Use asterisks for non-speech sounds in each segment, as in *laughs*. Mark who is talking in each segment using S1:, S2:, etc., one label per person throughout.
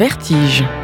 S1: Vertige.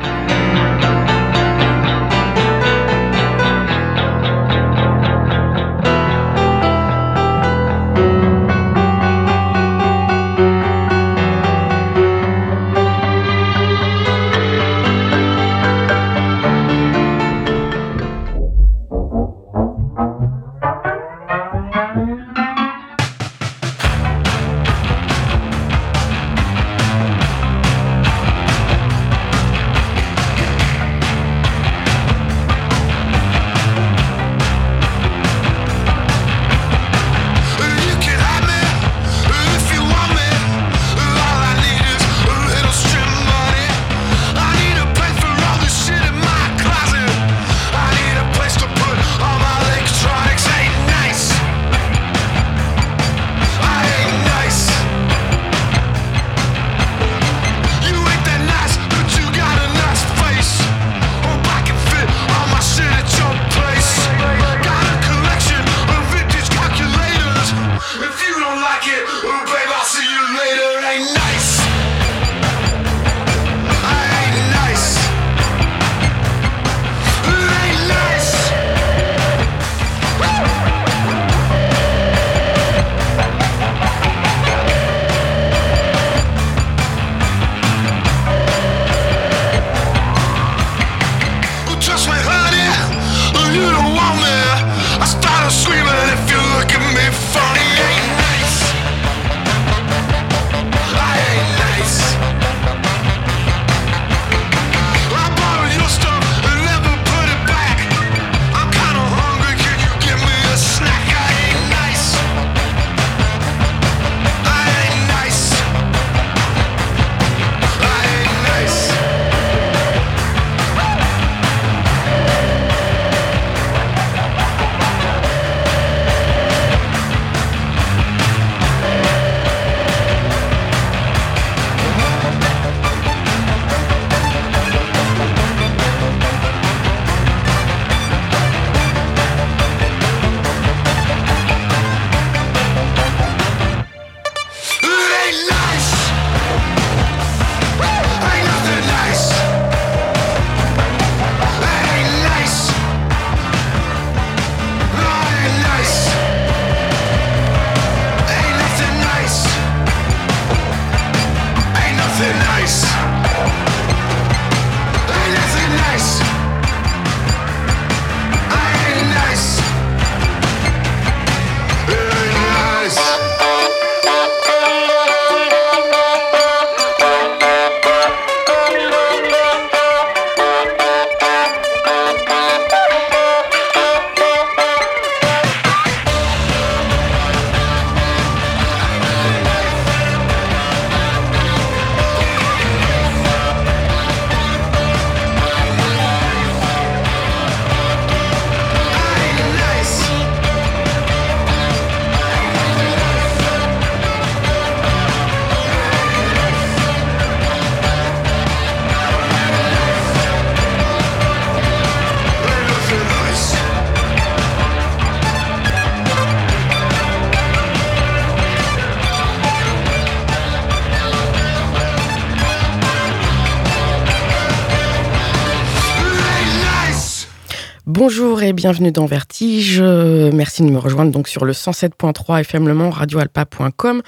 S1: Bonjour et bienvenue dans Vertige. Merci de me rejoindre donc sur le 107.3 FM Le Mans, radioalpa.com,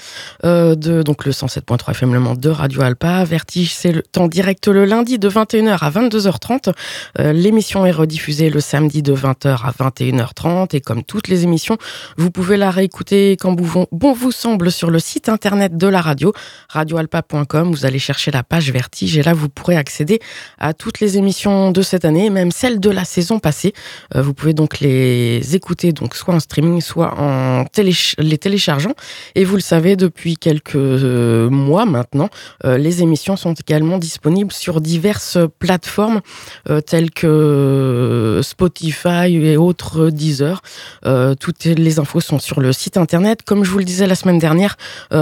S1: euh, de donc le 107.3 FM Le Mans de Radio Alpa. Vertige, c'est le temps direct le lundi de 21h à 22h30. Euh, l'émission est rediffusée le samedi de 20h à 21h30 et comme toutes les émissions, vous pouvez la réécouter quand bon vous semble sur le site internet de la radio, radioalpa.com. Vous allez chercher la page Vertige et là vous pourrez accéder à toutes les émissions de cette année, même celles de la saison passée. Euh, vous pouvez donc les écouter donc soit en streaming, soit en les téléchargeant. Et vous le savez, depuis quelques euh, mois maintenant, euh, les émissions sont également disponibles sur diverses plateformes telles que Spotify et autres Deezer. toutes les infos sont sur le site internet. Comme je vous le disais la semaine dernière,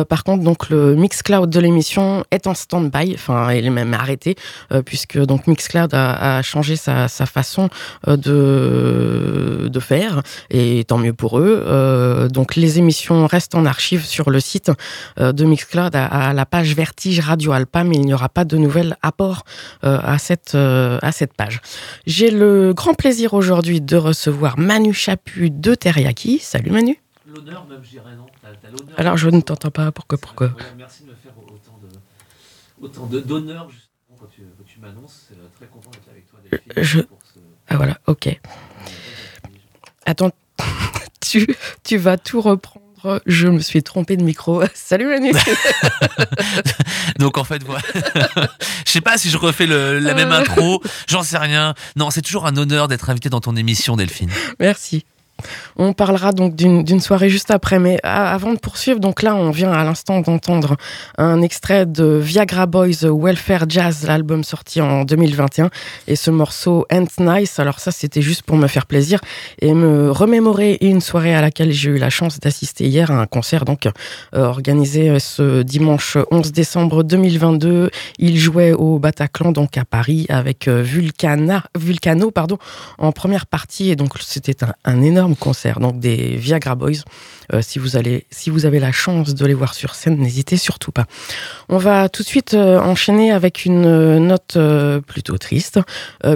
S1: par contre, donc le Mixcloud de l'émission est en stand-by, enfin, elle est même arrêtée, puisque donc Mixcloud a, changé sa façon de de, de faire, et tant mieux pour eux. donc les émissions restent en archive sur le site de Mixcloud à, la page Vertige Radio Alpa, mais il n'y aura pas de nouvel apport à, cette, à cette page. J'ai le grand plaisir aujourd'hui de recevoir Manu Chapu de Teriyaki. Salut Manu.
S2: L'honneur même, je dirais non.
S1: Alors je ne t'entends pas, pourquoi, pourquoi
S2: Merci de me faire autant de d'honneur justement quand tu, tu m'annonces. C'est très content d'être avec toi. Delphine,
S1: je... Ah voilà, ok. Attends, *laughs* tu, tu vas tout reprendre. Je me suis trompé de micro. *laughs* Salut Manu. *laughs*
S2: Donc en fait, voilà. Je sais pas si je refais le, la même intro. J'en sais rien. Non, c'est toujours un honneur d'être invité dans ton émission, Delphine.
S1: Merci. On parlera donc d'une soirée juste après, mais avant de poursuivre, donc là, on vient à l'instant d'entendre un extrait de Viagra Boys Welfare Jazz, l'album sorti en 2021, et ce morceau Ant Nice. Alors ça, c'était juste pour me faire plaisir et me remémorer une soirée à laquelle j'ai eu la chance d'assister hier à un concert donc euh, organisé ce dimanche 11 décembre 2022. Il jouait au Bataclan donc à Paris avec euh, Vulcano pardon en première partie et donc c'était un énorme concert, donc des Viagra Boys. Euh, si, vous allez, si vous avez la chance de les voir sur scène, n'hésitez surtout pas. On va tout de suite euh, enchaîner avec une euh, note plutôt triste,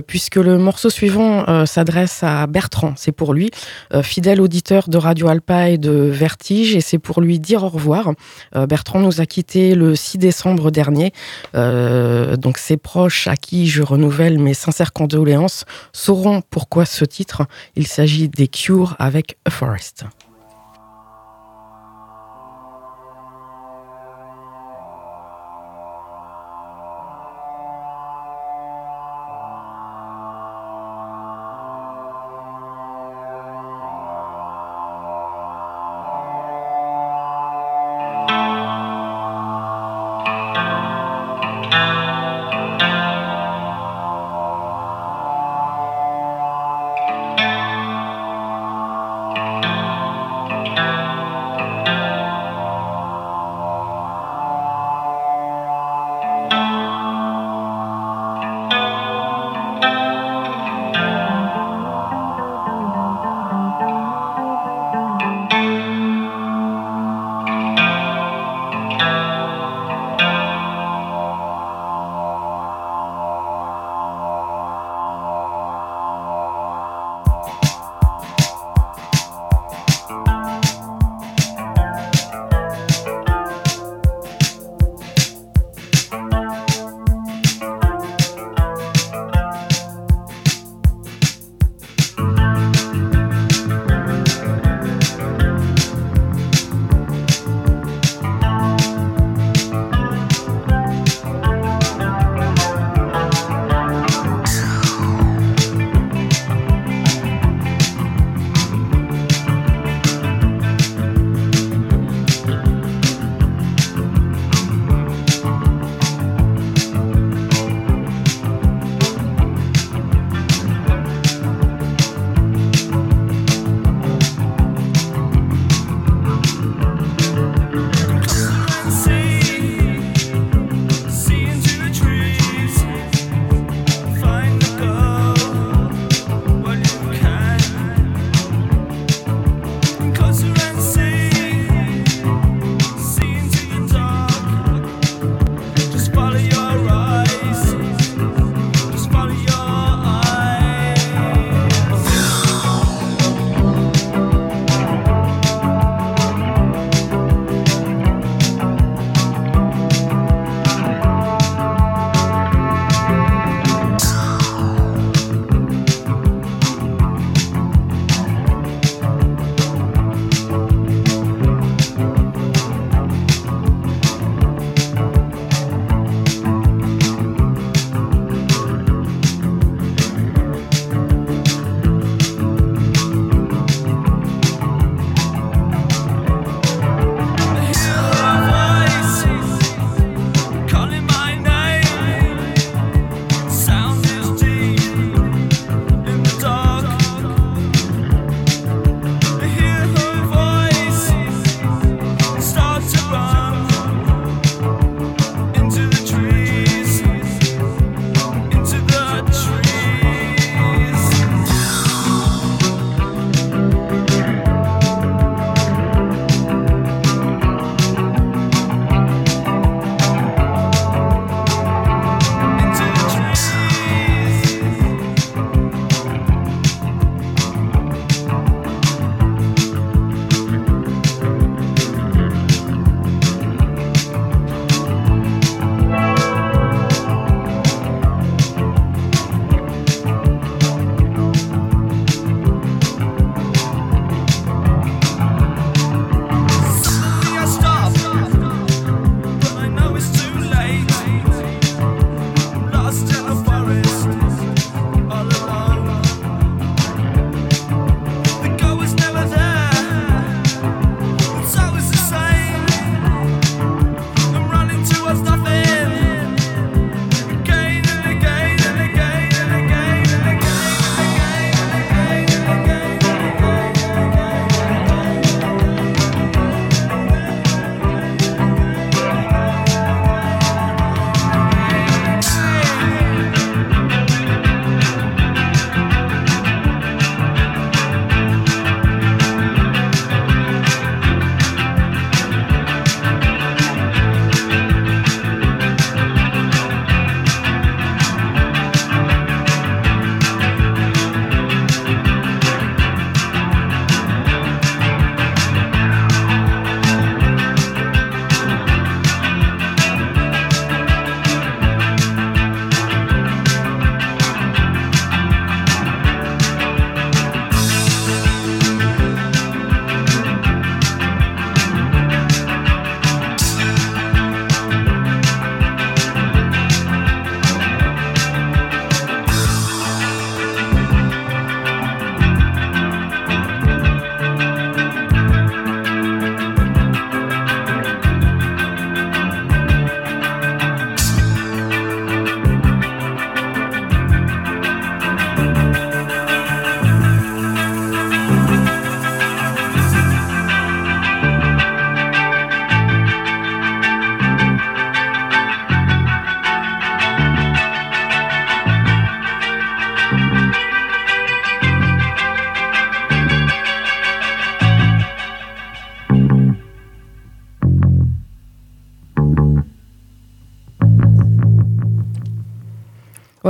S1: puisque le morceau suivant s'adresse à Bertrand. C'est pour lui, fidèle auditeur de Radio Alpa et de Vertige, et c'est pour lui dire au revoir. Bertrand nous a quittés le 6 décembre dernier, donc ses proches à qui je renouvelle mes sincères condoléances sauront pourquoi ce titre. Il s'agit des Cure avec A Forest.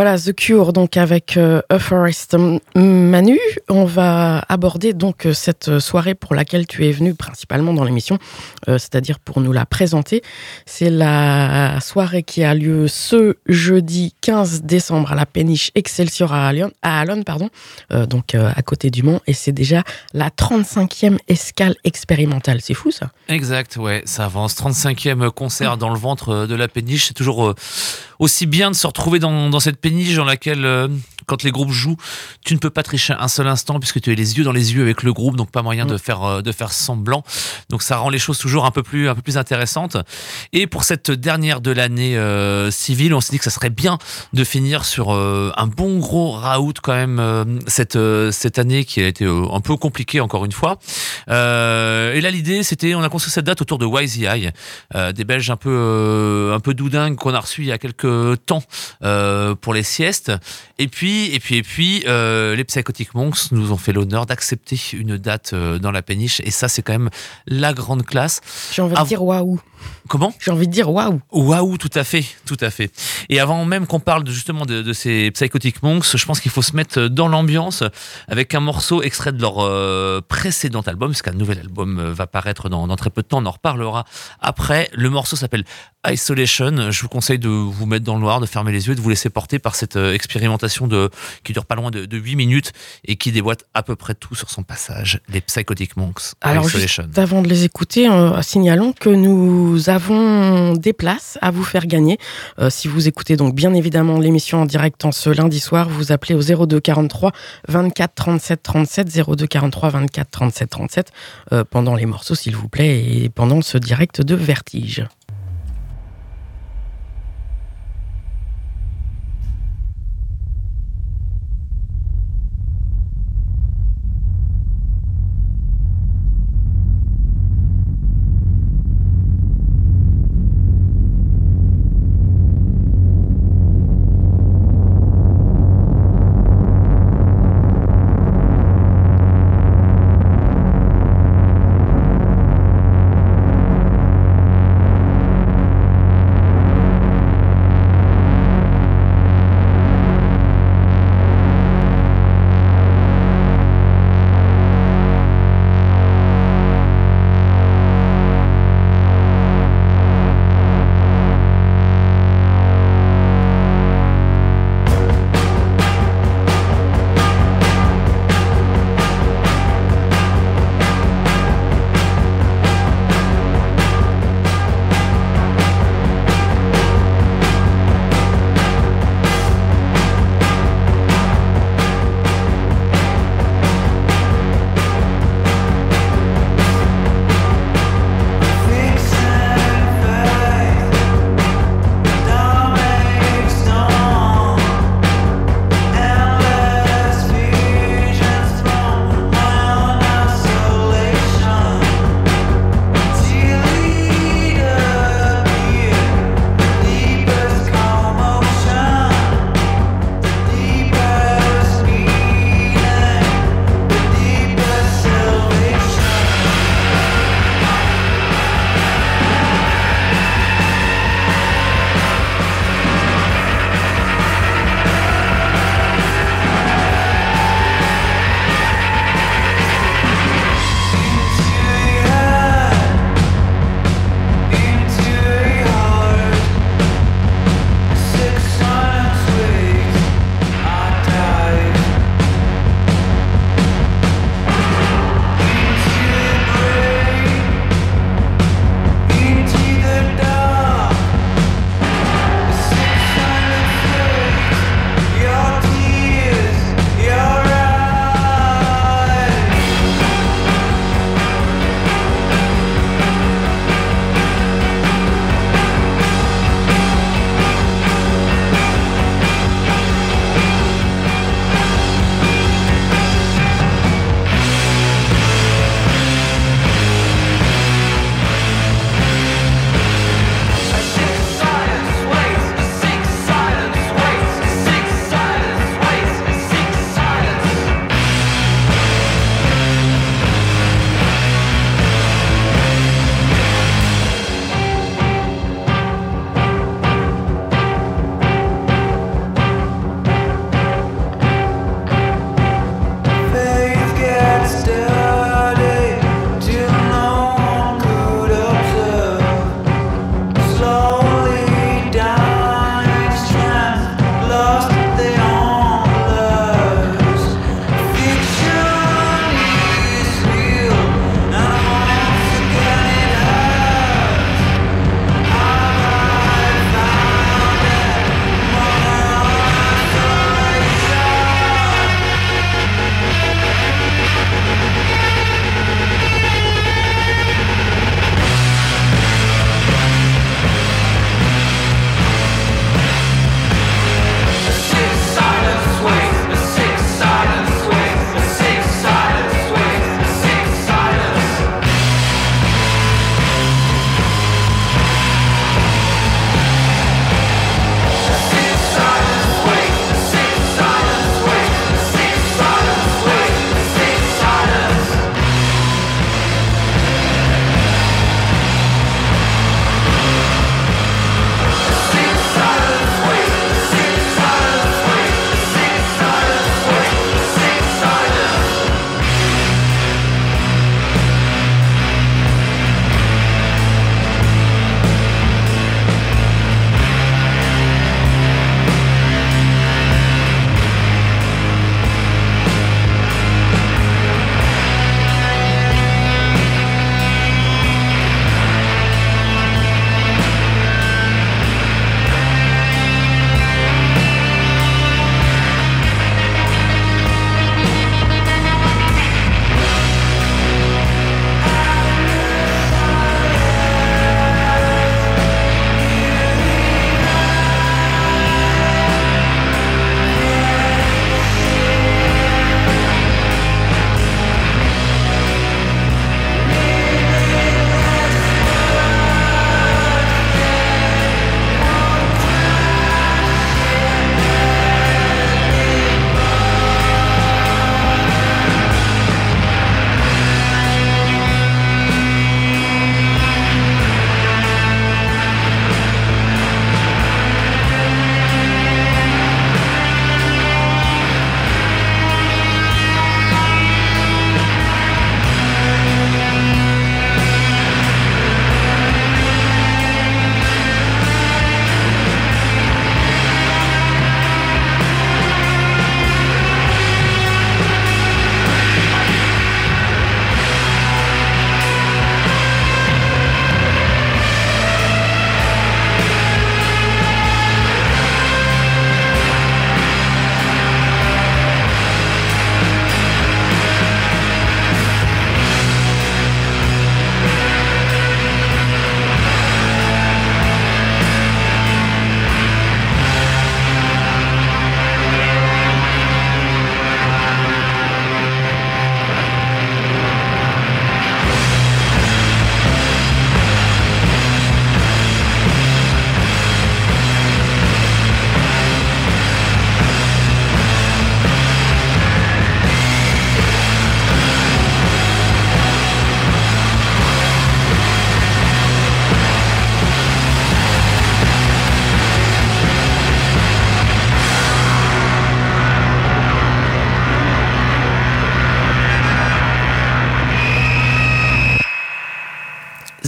S1: Voilà, The Cure, donc avec euh, Forest Manu. On va aborder donc euh, cette soirée pour laquelle tu es venu principalement dans l'émission, euh, c'est-à-dire pour nous la présenter. C'est la soirée qui a lieu ce jeudi 15 décembre à la péniche Excelsior à Alon, à pardon, donc à côté du Mans, et c'est déjà la 35e escale expérimentale. C'est fou ça
S2: Exact, ouais, ça avance. 35e concert dans le ventre de la péniche, c'est toujours aussi bien de se retrouver dans, cette péniche dans laquelle, euh, quand les groupes jouent, tu ne peux pas tricher un seul instant puisque tu es les yeux dans les yeux avec le groupe, donc pas moyen de mm. faire euh, de faire semblant. Donc ça rend les choses toujours un peu plus un peu plus intéressantes. Et pour cette dernière de l'année euh, civile, on s'est dit que ça serait bien de finir sur un bon gros raout quand même cette cette année qui a été un peu compliquée encore une fois. et là l'idée c'était on a construit cette date autour de YZI, des Belges un peu un peu doudingues qu'on a reçus il y a quelques temps euh, pour les siestes. Et puis, et puis, et puis, euh, les Psychotic Monks nous ont fait l'honneur d'accepter une date euh, dans la péniche. Et ça, c'est quand même la grande classe.
S1: J'ai envie de dire waouh.
S2: Comment
S1: J'ai envie de dire waouh.
S2: Waouh, tout à fait, tout à fait. Et avant même qu'on parle justement de, ces Psychotic Monks, je pense qu'il faut se mettre dans l'ambiance avec un morceau extrait de leur précédent album, parce qu'un nouvel album va paraître dans, dans, très peu de temps, on en reparlera après. Le morceau s'appelle Isolation. Je vous conseille de vous mettre dans le noir, de fermer les yeux, de vous laisser porter par cette euh, expérimentation de, qui dure pas loin de, de 8 minutes et qui déboîte à peu près tout sur son passage, les Psychotic Monks.
S1: Alors,
S2: Isolation.
S1: Juste avant de les écouter, euh, signalons que nous avons des places à vous faire gagner. Euh, si vous écoutez donc bien évidemment l'émission en direct en ce lundi soir, vous appelez au 02 43 24 37 37 02 43 24 37 37 pendant les morceaux s'il vous plaît et pendant ce direct de Vertige.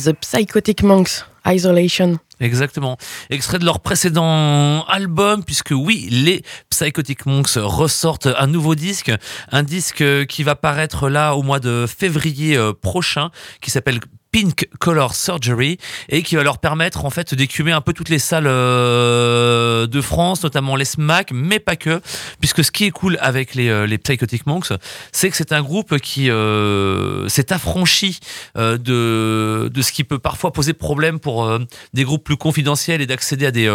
S1: The Psychotic Monks, Isolation.
S2: Exactement. Extrait de leur précédent album, puisque oui, les Psychotic Monks ressortent un nouveau disque, un disque qui va paraître là au mois de février euh, prochain, qui s'appelle Pink Color Surgery et qui va leur permettre en fait d'écumer un peu toutes les salles euh, de France, notamment les SMAC, mais pas que, puisque ce qui est cool avec les, euh, les Psychotic Monks, c'est que c'est un groupe qui euh, s'est affranchi de, de ce qui peut parfois poser problème pour des groupes plus confidentiels et d'accéder à des,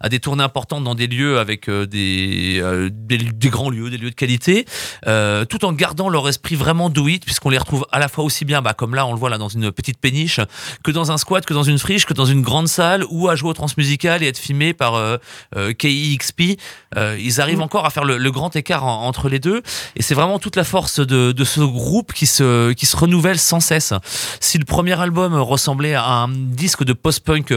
S2: à des tournées importantes dans des lieux avec des, des, grands lieux, des lieux de qualité, tout en gardant leur esprit vraiment do it, puisqu'on les retrouve à la fois aussi bien, bah, comme là on le voit là dans une petite péniche que dans un squat, que dans une friche, que dans une grande salle ou à jouer au transmusical et être filmé par euh, euh KIXP. Euh, ils arrivent mm. encore à faire le, grand écart entre les deux et c'est vraiment toute la force de, de, ce groupe qui se, qui se renouvelle sans cesse. Si le premier album ressemblait à un disque de post-punk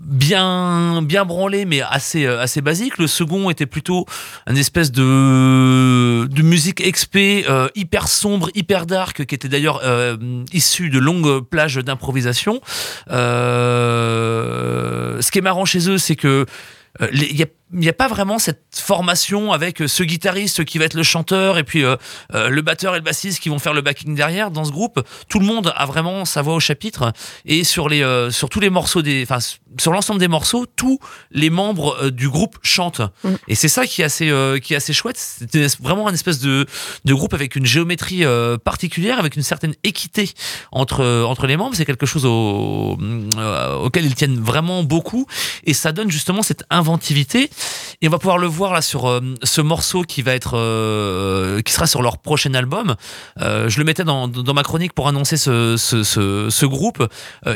S2: bien bien branlé mais assez euh, assez basique. Le second était plutôt une espèce de de musique XP euh, hyper sombre hyper dark qui était d'ailleurs issu de longues plages d'improvisation. Ce qui est marrant chez eux c'est que il y a il n'y a pas vraiment cette formation avec euh, ce guitariste qui va être le chanteur et puis euh, euh, le batteur et le bassiste qui vont faire le backing derrière. Dans ce groupe, tout le monde a vraiment sa voix au chapitre et sur les sur tous les morceaux des, enfin sur l'ensemble des morceaux, tous les membres du groupe chantent. Mm. Et c'est ça qui est assez qui est assez chouette. C'est vraiment un espèce de de groupe avec une géométrie particulière, avec une certaine équité entre entre les membres. C'est quelque chose au, auquel ils tiennent vraiment beaucoup et ça donne justement cette inventivité et on va pouvoir le voir là sur euh, ce morceau qui va être, euh, qui sera sur leur prochain album. Euh, je le mettais dans, dans, ma chronique pour annoncer ce, ce, ce, ce groupe.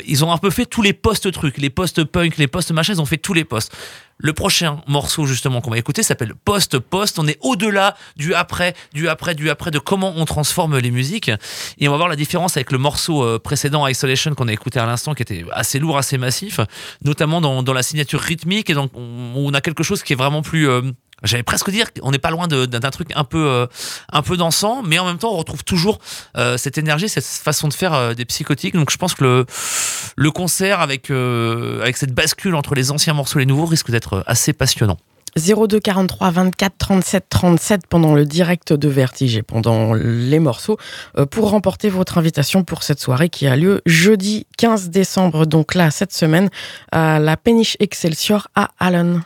S2: ils ont un peu fait tous les post-trucs, les post-punk, les post-machins, ils ont fait tous les postes. Le prochain morceau justement qu'on va écouter s'appelle Post Post. On est au-delà du après, du après, du après, de comment on transforme les musiques. Et on va voir la différence avec le morceau euh, précédent Isolation qu'on a écouté à l'instant, qui était assez lourd, assez massif, notamment dans, la signature rythmique. Et donc on, a quelque chose qui est vraiment plus euh, J'allais presque dire qu'on n'est pas loin d'un truc un peu, euh, peu dansant, mais en même temps, on retrouve toujours euh, cette énergie, cette façon de faire euh, des psychotiques. Donc, je pense que le, le concert avec, avec cette bascule entre les anciens morceaux et les nouveaux risque d'être assez passionnant.
S1: 02 43 24 37 37 pendant le direct de Vertige et pendant les morceaux pour remporter votre invitation pour cette soirée qui a lieu jeudi 15 décembre, donc là, cette semaine, à la Péniche Excelsior à Allen.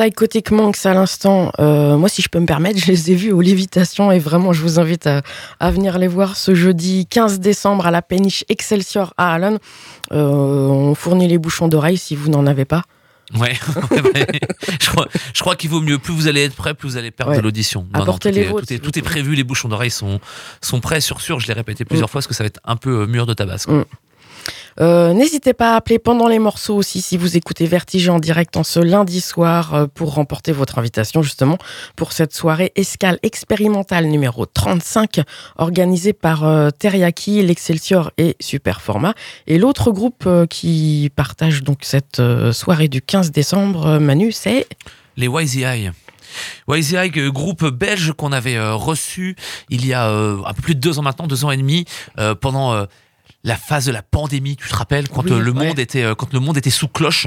S1: Psychotic Monks à l'instant, euh, moi si je peux me permettre, *laughs* je les ai vus aux Lévitation et vraiment je vous invite à, venir les voir ce jeudi 15 décembre à la péniche Excelsior à Allen. Euh, on fournit les bouchons d'oreilles si vous n'en avez pas.
S2: Ouais, *laughs* je crois, qu'il vaut mieux. Plus vous allez être prêt, plus vous allez perdre de l'audition.
S1: tout,
S2: est, tout, est, prévu, les bouchons d'oreilles sont, sont prêts, sur sûr. Je l'ai répété plusieurs mm. fois parce que ça va être un peu euh, mur de tabac.
S1: Euh, n'hésitez pas à appeler pendant les morceaux aussi si vous écoutez Vertige en direct en ce lundi soir euh, pour remporter votre invitation justement pour cette soirée escale expérimentale numéro 35 organisée par euh, Teriyaki, l'Excelsior et Superforma. Et l'autre groupe qui partage donc cette soirée du 15 décembre, Manu, c'est
S2: les YZI. YZI, groupe belge qu'on avait reçu il y a plus de deux ans maintenant, deux ans et demi, pendant la phase de la pandémie, tu te rappelles, quand euh, le monde était euh, quand le monde était sous cloche,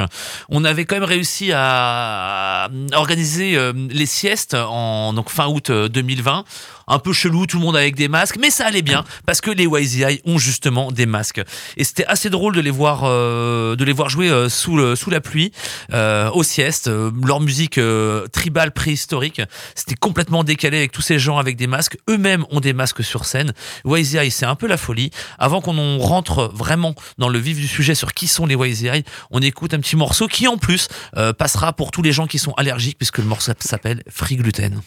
S2: on avait quand même réussi à, organiser euh, les siestes en donc fin août 2020 un peu chelou, tout le monde avec des masques, mais ça allait bien parce que les YZI ont justement des masques. Et c'était assez drôle de les voir, euh, de les voir jouer euh, sous, le, sous la pluie, euh, au sieste. leur musique tribale préhistorique, c'était complètement décalé avec tous ces gens avec des masques. Eux-mêmes ont des masques sur scène. YZI, c'est un peu la folie. Avant qu'on rentre vraiment dans le vif du sujet sur qui sont les YZI, on écoute un petit morceau qui en plus passera pour tous les gens qui sont allergiques puisque le morceau s'appelle Free Gluten.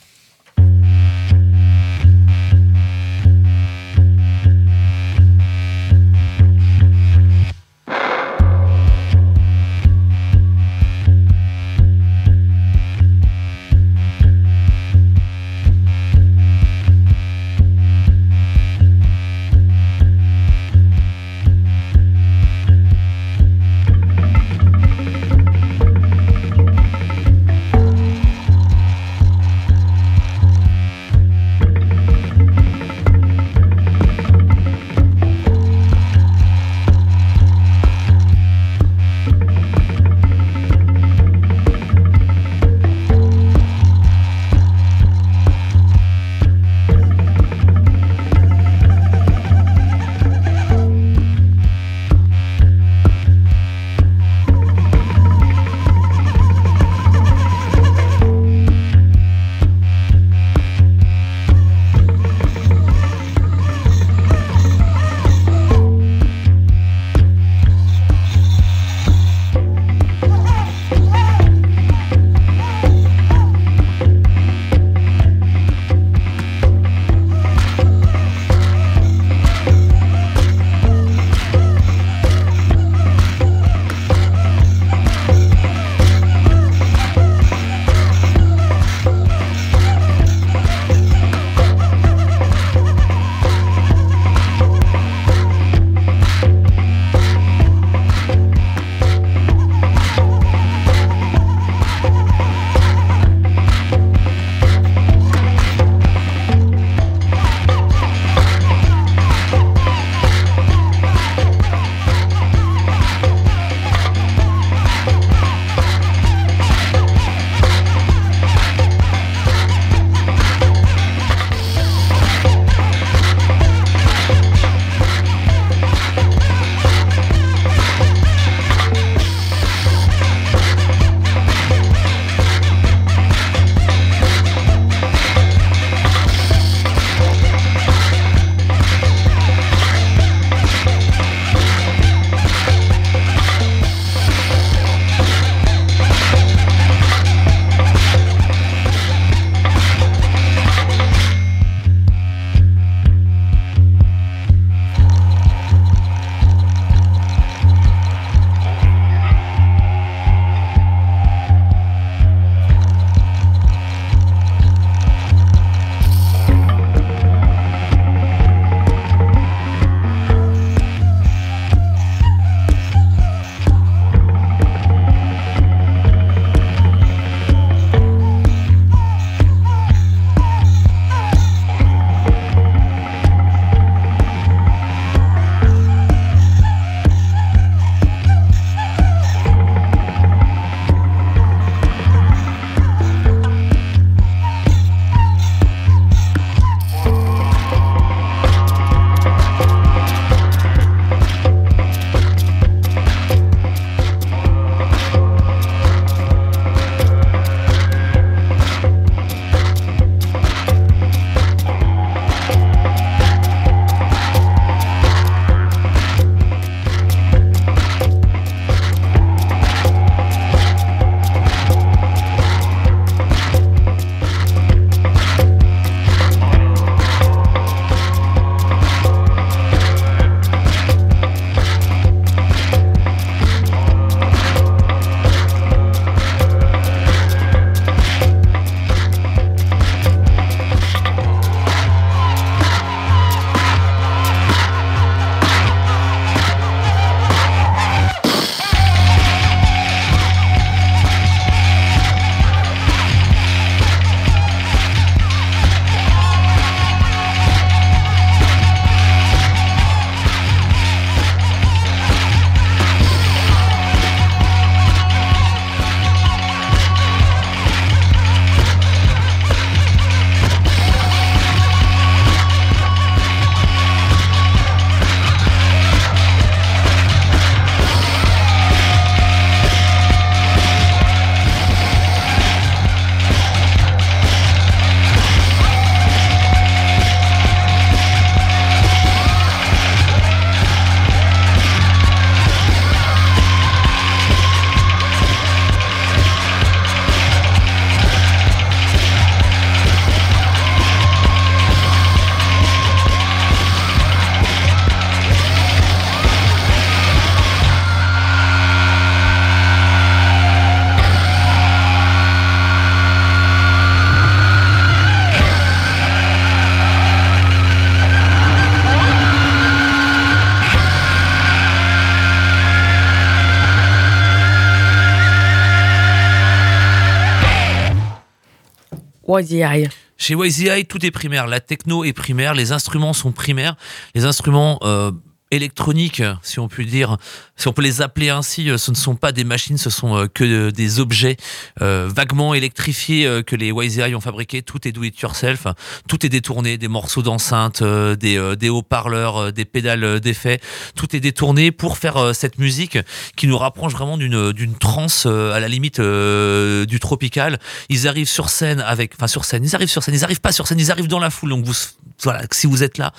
S2: Chez YZI, tout est primaire. La techno est primaire, les instruments sont primaires. Les instruments euh, électroniques, si on peut dire, si on peut les appeler ainsi, euh, ce ne sont pas des machines, ce sont euh, que des objets euh, vaguement électrifiés que les YZI ont fabriqués. Tout est do it yourself, tout est détourné, des morceaux d'enceinte, des, des haut-parleurs, des pédales d'effet, tout est détourné pour faire cette musique qui nous rapproche vraiment d'une d'une trance à la limite du tropical. Ils arrivent sur scène avec, enfin sur scène, ils arrivent sur scène, ils arrivent pas sur scène, ils arrivent dans la foule. Donc vous, voilà, si vous êtes là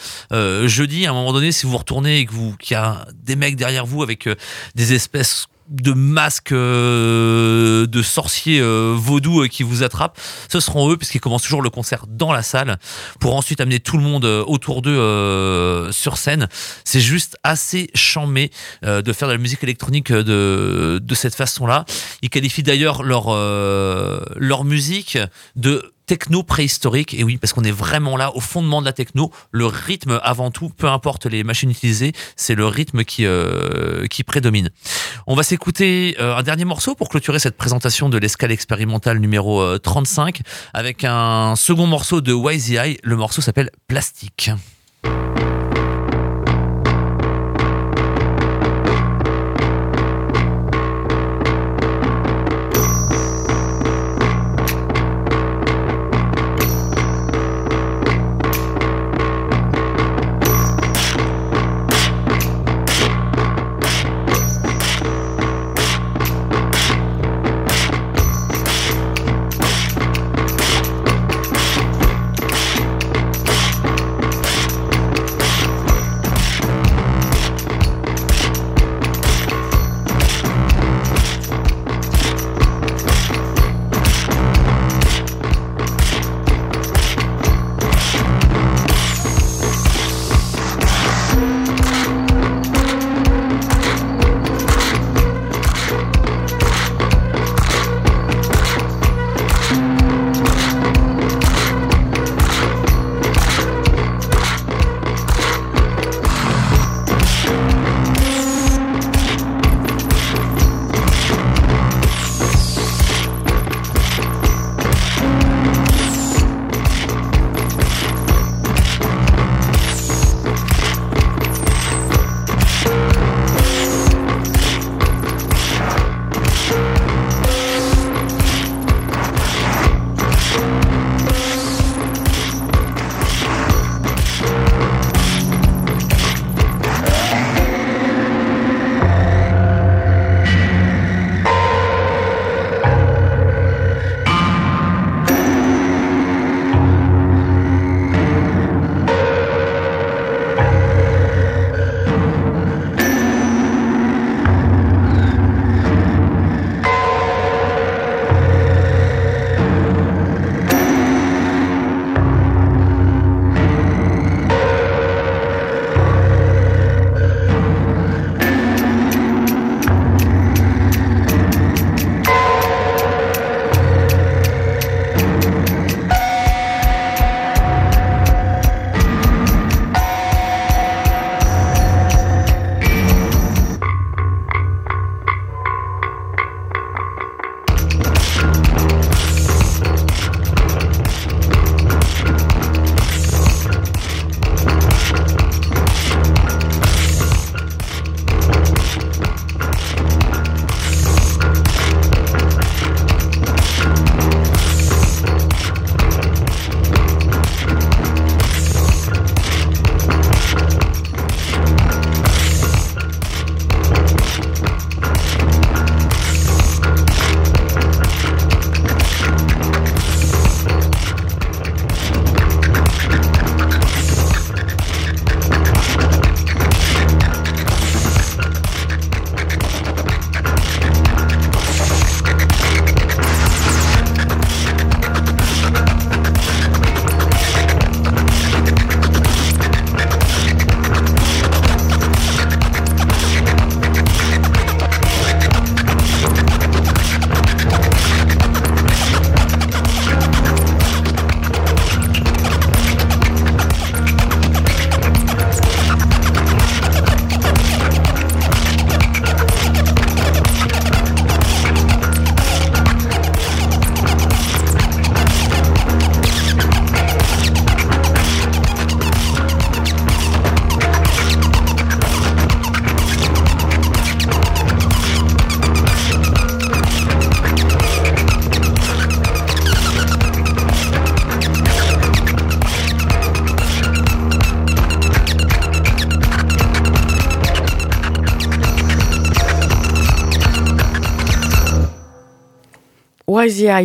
S2: jeudi, à un moment donné, si vous retournez et vous, qu'il y a des mecs derrière vous avec euh, des espèces de masques euh, de sorciers euh, vaudous euh, qui vous attrapent, ce seront eux puisqu'ils commencent toujours le concert dans la salle pour ensuite amener tout le monde autour d'eux sur scène. C'est juste assez chambé de faire de la musique électronique de, de cette façon-là. Ils qualifient d'ailleurs leur, leur musique de techno préhistorique. Et oui, parce qu'on est vraiment là au fondement de la techno. Le rythme avant tout, peu importe les machines utilisées, c'est le rythme qui, euh, qui prédomine. On va s'écouter euh, un dernier morceau pour clôturer cette présentation de l'escale expérimentale numéro euh, 35 avec un second morceau de YZI. Le morceau s'appelle. Plastique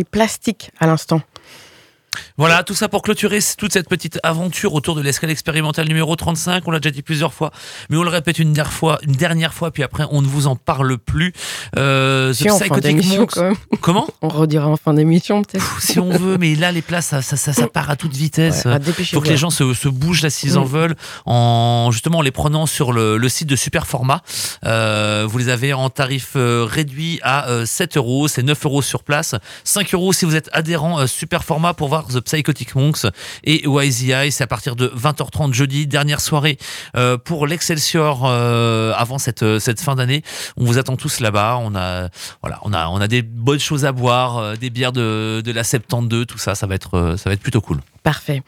S3: Plastique
S1: à l'instant.
S2: Voilà, tout ça pour clôturer toute cette petite aventure autour de l'escale expérimentale numéro 35. On l'a déjà dit plusieurs fois, mais on le répète une dernière fois, une dernière fois, puis après on ne vous en parle plus.
S1: Euh, si, en fin
S2: Comment
S1: On redira en fin d'émission peut-être.
S2: Si on veut, mais là les places, ça, ça, ça, part à toute vitesse. Il faut que les gens se, se bougent là s'ils en mm. veulent, en justement en les prenant sur le, le site de Superformat. Euh, vous les avez en tarif euh, réduit à 7 euh, euros, c'est 9 euros sur place, 5 euros si vous êtes adhérent euh, Superformat pour voir The Psychotic Monks et YZI. C'est à partir de 20h30 jeudi, dernière soirée pour l'Excelsior avant cette, cette fin d'année. On vous attend tous là-bas. On a, voilà, on a, on a des bonnes choses à boire, des bières de, de la 72, tout ça. Ça va être, ça va être plutôt cool.
S1: Parfait.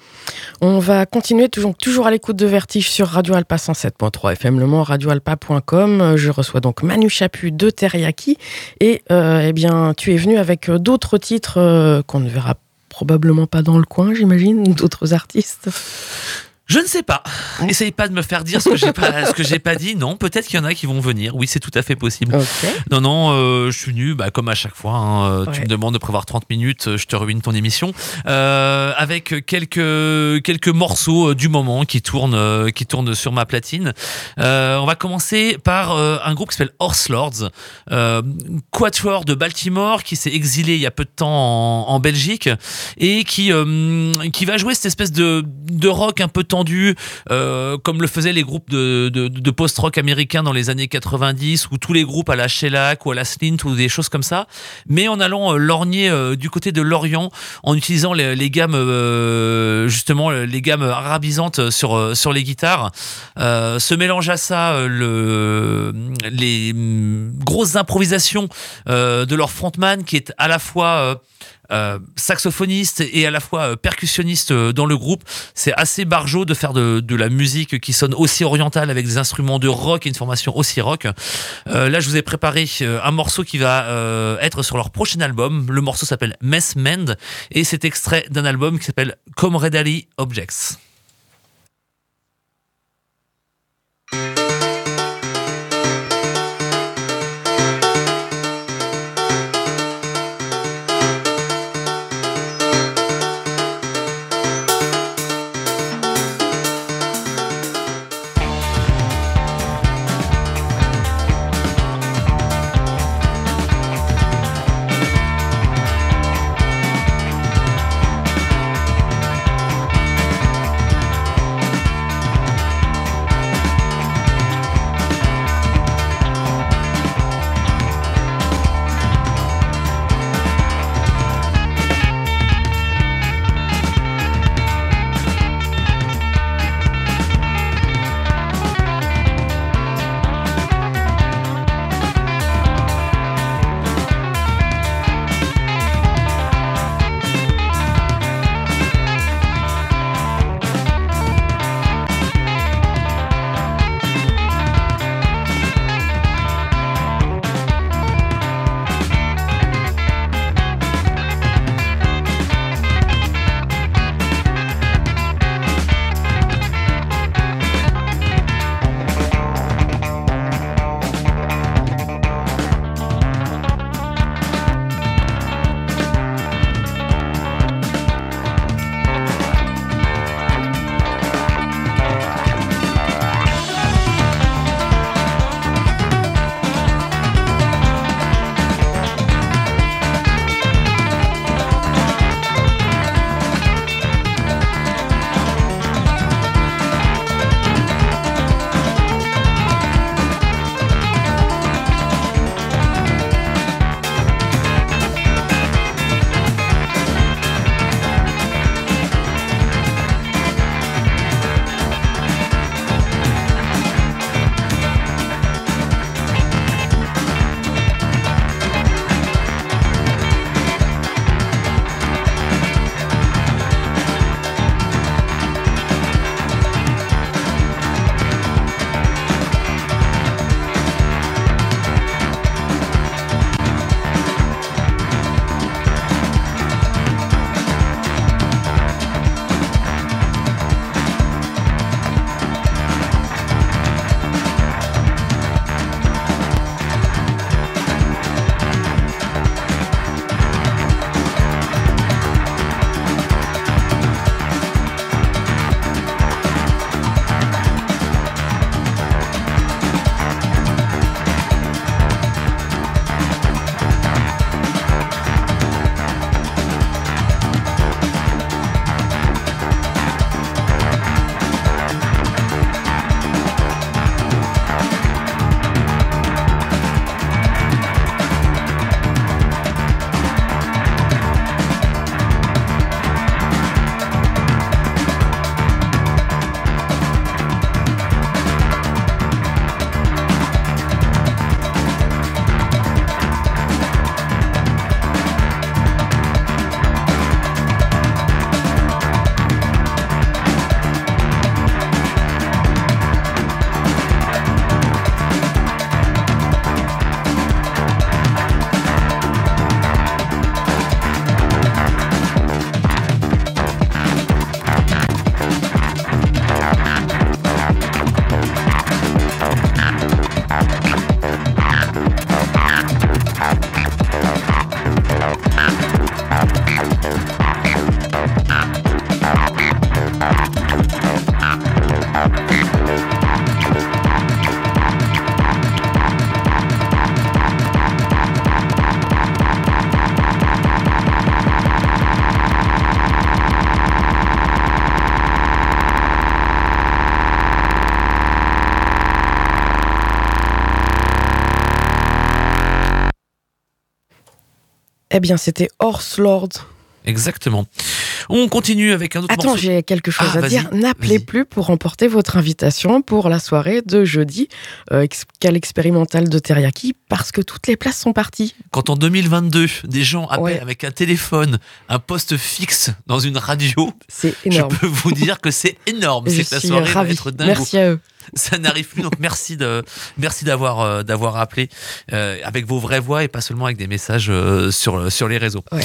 S1: On va continuer toujours, toujours à l'écoute de Vertige sur Radio Alpa 107.3 FM Le Mans, radioalpa.com. Je reçois donc Manu Chapu de Teriyaki et eh bien tu es venu avec d'autres titres qu'on ne verra probablement pas dans le coin, j'imagine, *laughs* d'autres artistes
S2: je ne sais pas. Essaye pas de me faire dire ce que j'ai pas, *laughs* ce que j'ai pas dit. Non, peut-être qu'il y en a qui vont venir. Oui, c'est tout à fait possible. Non, non, euh, je suis venu, bah, comme à chaque fois. Hein, euh, tu me demandes de prévoir 30 minutes, euh, je te ruine ton émission. avec quelques, quelques morceaux du moment qui tournent, qui tournent sur ma platine. on va commencer par un groupe qui s'appelle Horse Lords, quatuor de Baltimore qui s'est exilé il y a peu de temps en, en Belgique et qui, qui va jouer cette espèce de, de rock un peu euh, comme le faisaient les groupes de, post-rock américains dans les années 90, ou tous les groupes à la Shellac ou à la Slint ou des choses comme ça, mais en allant euh, lorgner euh, du côté de l'Orient, en utilisant les, gammes, justement, les gammes arabisantes sur, sur les guitares. se mélange à ça le, les mm, grosses improvisations de leur frontman qui est à la fois euh, saxophoniste et à la fois euh, percussionniste euh, dans le groupe. C'est assez barjot de faire de, la musique qui sonne aussi orientale avec des instruments de rock et une formation aussi rock. là, je vous ai préparé un morceau qui va être sur leur prochain album. Le morceau s'appelle Mess Mend et c'est extrait d'un album qui s'appelle Comradely Objects.
S1: Eh bien, c'était Horse Lord.
S2: Exactement. On continue avec un autre
S1: Attends,
S2: morceau.
S1: j'ai quelque chose
S2: Ah,
S1: à dire. N'appelez plus pour remporter votre invitation pour la soirée de jeudi, euh, ex- Cal expérimental de Teriyaki, parce que toutes les places sont parties.
S2: Quand en 2022, des gens appellent
S1: Ouais.
S2: avec un téléphone, un poste fixe dans une radio,
S1: C'est énorme.
S2: je peux vous dire que c'est énorme. C'est la soirée va être dingue.
S1: Merci à eux. *laughs*
S2: Ça n'arrive plus, donc merci de merci d'avoir euh, d'avoir appelé euh, avec vos vraies voix et pas seulement avec des messages euh, sur sur les réseaux.
S1: Ouais.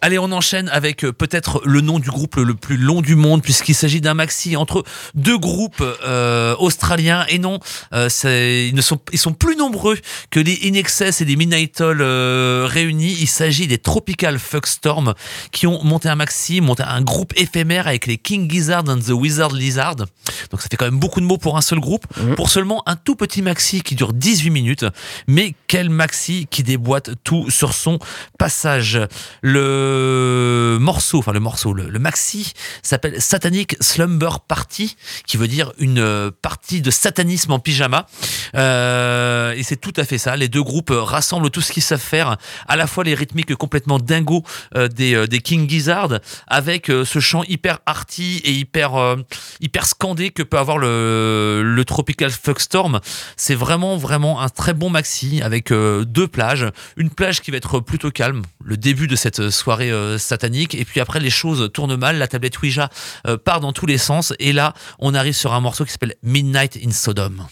S2: Allez, on enchaîne avec euh, peut-être le nom du groupe le, plus long du monde, puisqu'il s'agit d'un maxi entre deux groupes euh, australiens. Et non, euh, c'est- ils ne sont, ils sont plus nombreux que les In Excess et les Midnight Oil euh, réunis. Il s'agit des Tropical Fuckstorm qui ont monté un maxi, monté un groupe éphémère avec les King Gizzard and the Wizard Lizard. Donc ça fait quand même beaucoup de mots pour un seul groupe,
S1: Mhm.
S2: pour seulement un tout petit maxi qui dure 18 minutes. Mais quel maxi qui déboîte tout sur son passage. Le morceau, enfin le morceau, le, le maxi s'appelle Satanic Slumber Party, qui veut dire une euh, partie de satanisme en pyjama. Euh, et c'est tout à fait ça. Les deux groupes rassemblent tout ce qu'ils savent faire, à la fois les rythmiques complètement dingos euh, des, euh, des King Gizzard, avec ce chant hyper arty et hyper, hyper scandé que peut avoir le, le Tropical Fuckstorm. C'est vraiment, vraiment un très bon maxi avec euh, deux plages. Une plage qui va être plutôt calme, le début de cette soirée euh, satanique. Et puis après, les choses tournent mal. La tablette Ouija euh, part dans tous les sens. Et là, on arrive sur un morceau qui s'appelle Midnight in Sodom.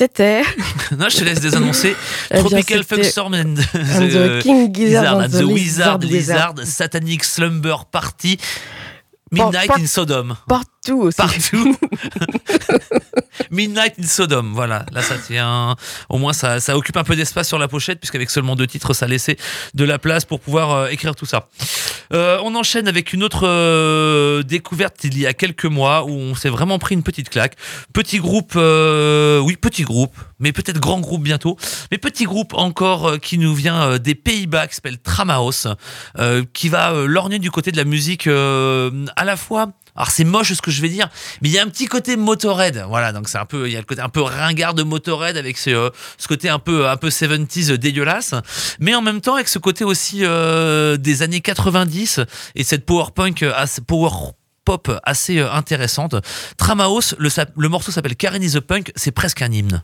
S1: C'était. *laughs*
S2: non, je te laisse désannoncer.
S1: Eh
S2: Tropical
S1: c'était
S2: Fuckstorm and the,
S1: And the King Gizzard and the
S2: Wizard
S1: Lizard
S2: Satanic Slumber Party, Midnight in Sodom.
S1: Partout aussi.
S2: Partout. *laughs* Midnight in Sodom, voilà. Là, ça tient. Au moins, ça, ça occupe un peu d'espace sur la pochette, puisqu'avec seulement deux titres, ça laissait de la place pour pouvoir euh, écrire tout ça. Euh, on enchaîne avec une autre euh, découverte il y a quelques mois où on s'est vraiment pris une petite claque. Petit groupe, euh, oui, petit groupe, mais peut-être grand groupe bientôt. Mais petit groupe encore euh, qui nous vient des Pays-Bas, qui s'appelle Tramaos, qui va lorgner du côté de la musique à la fois. Alors c'est moche ce que je vais dire, mais il y a un petit côté Motorhead, voilà. Donc c'est un peu, il y a le côté un peu ringard de Motorhead avec ce, euh, ce côté un peu un peu 70s dégueulasse, mais en même temps avec ce côté aussi euh, des années 90 et cette power punk, euh, power pop assez euh, intéressante. Tramaos, le, le morceau s'appelle Karen is a Punk, c'est presque un hymne.